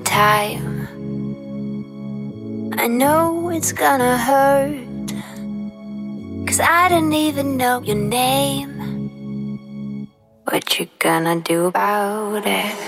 time. I know it's gonna hurt. Cause I don't even know your name. What you gonna do about it?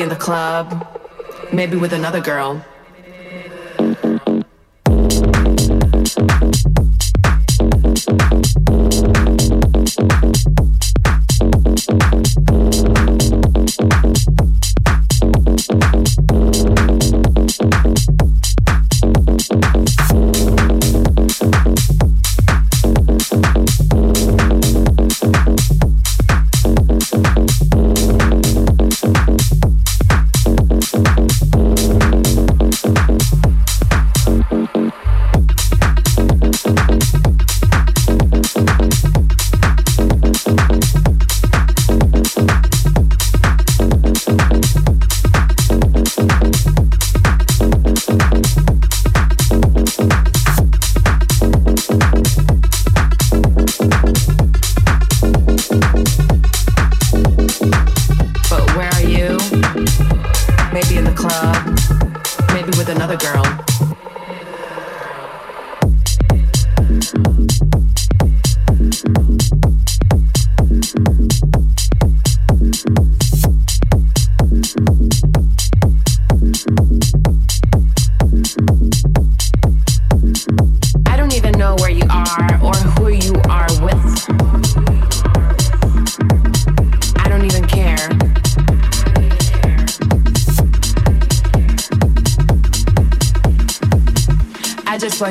In the club, maybe with another girl.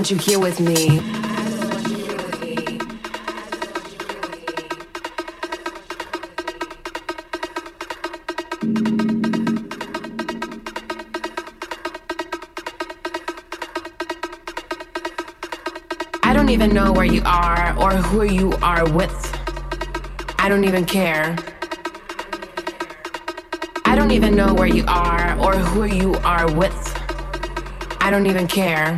You here with me. I don't even know where you are or who you are with. I don't even care. I don't even know where you are or who you are with. I don't even care.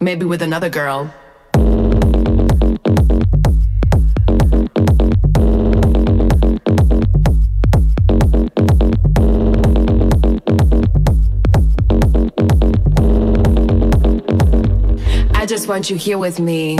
Maybe with another girl. I just want you here with me.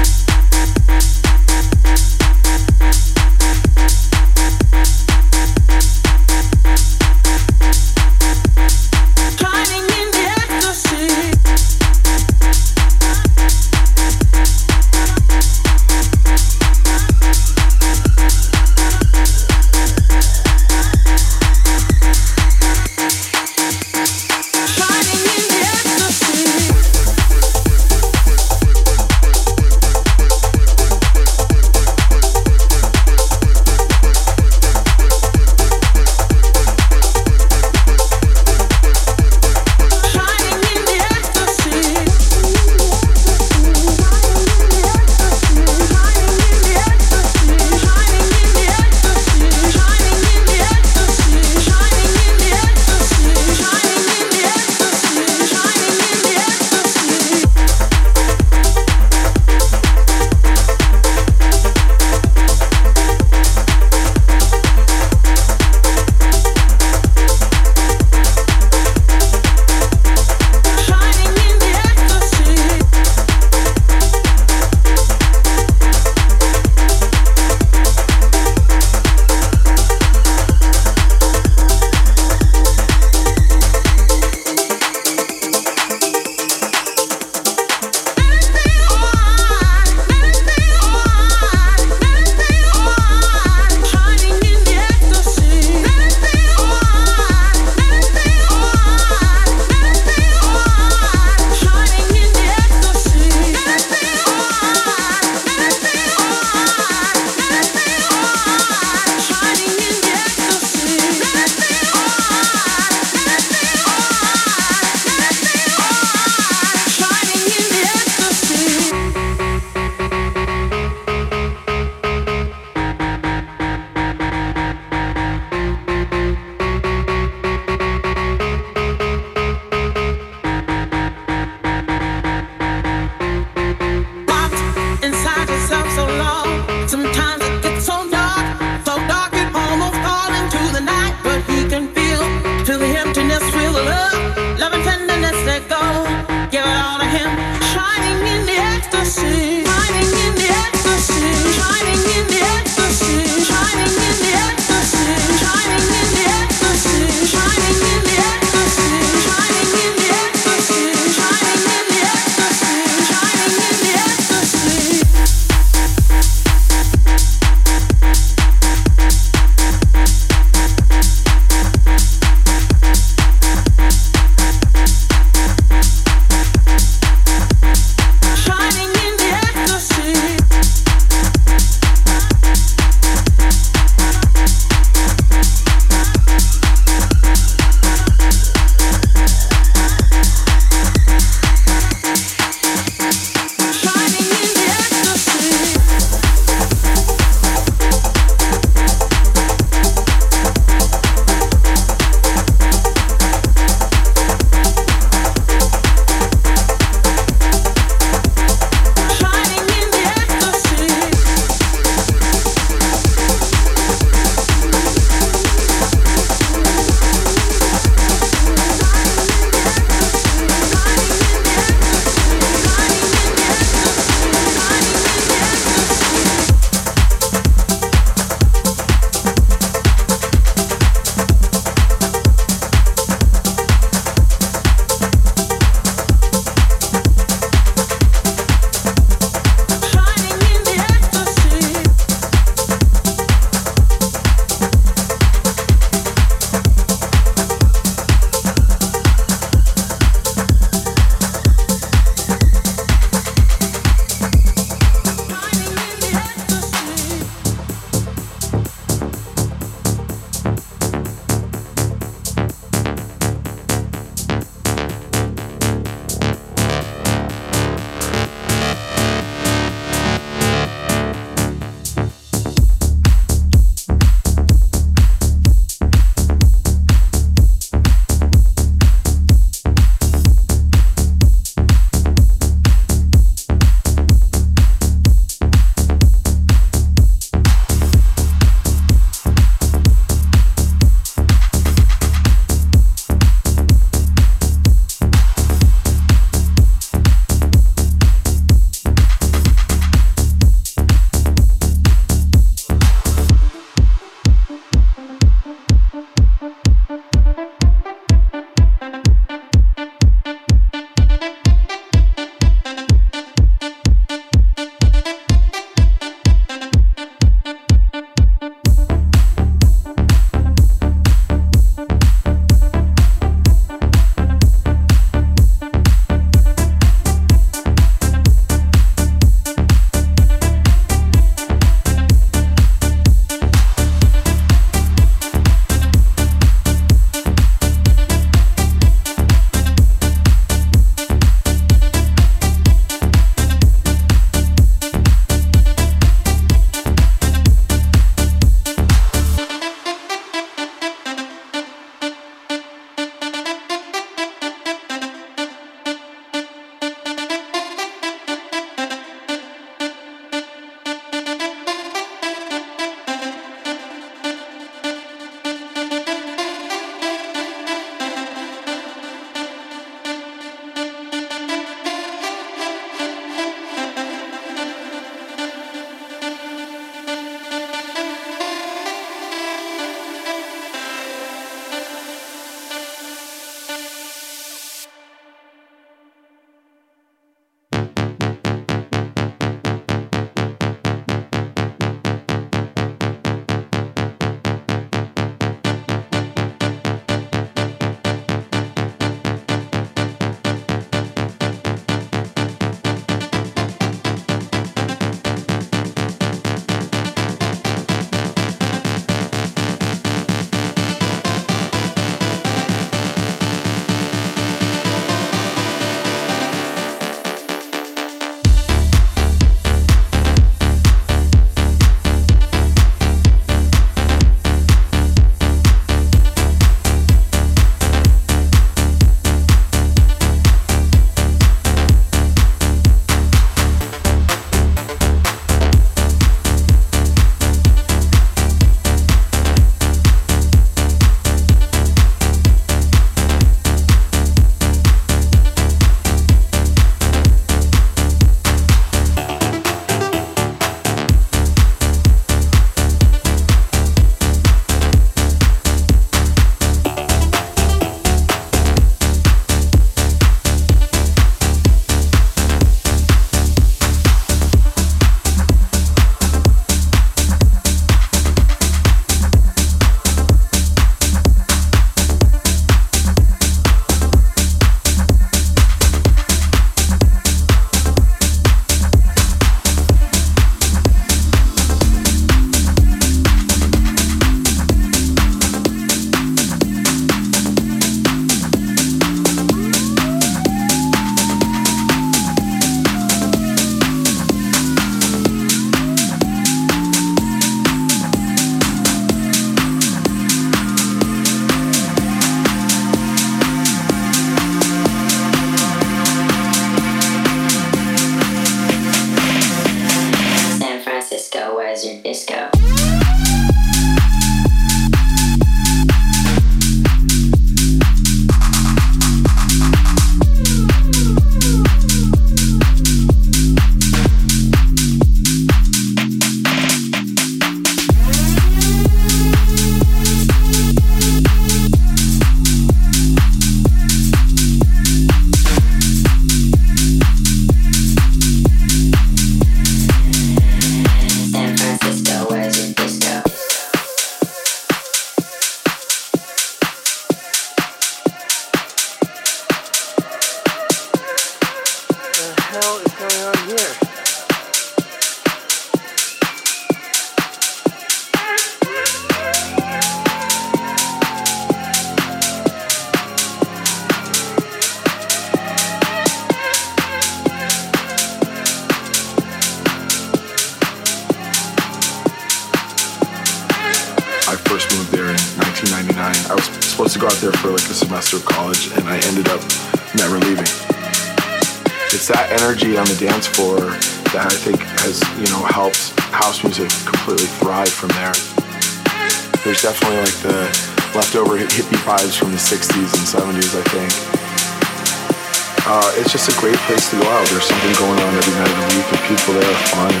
There's something going on every night of the week, and people there are fun.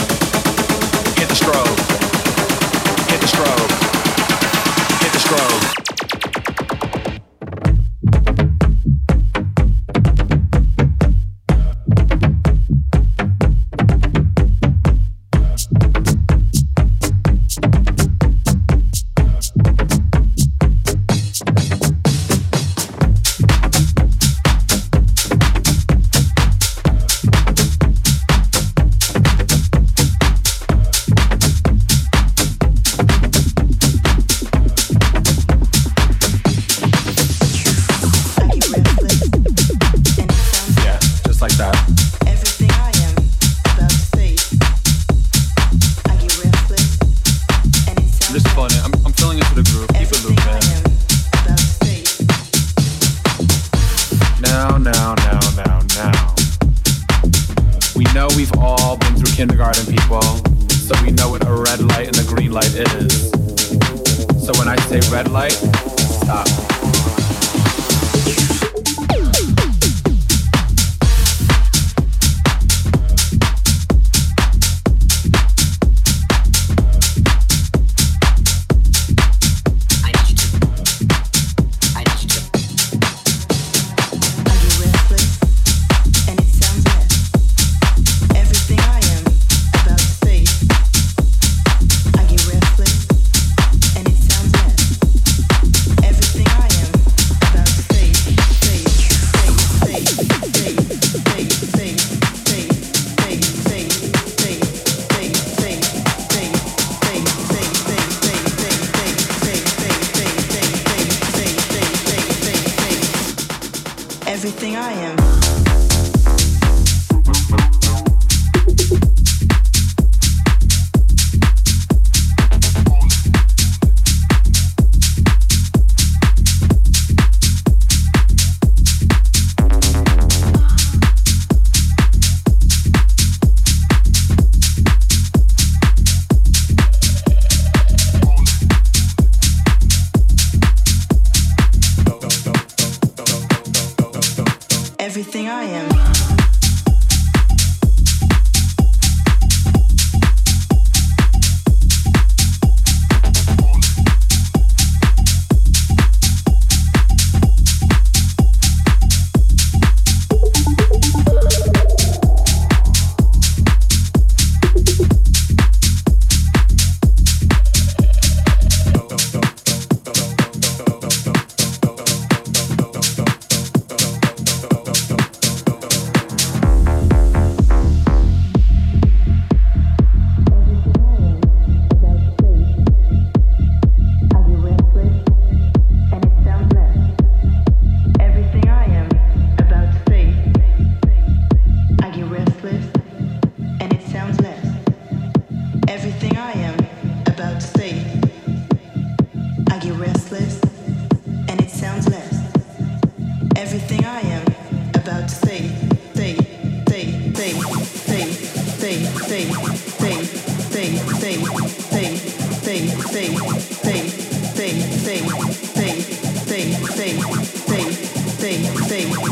faith, faith, faith, faith.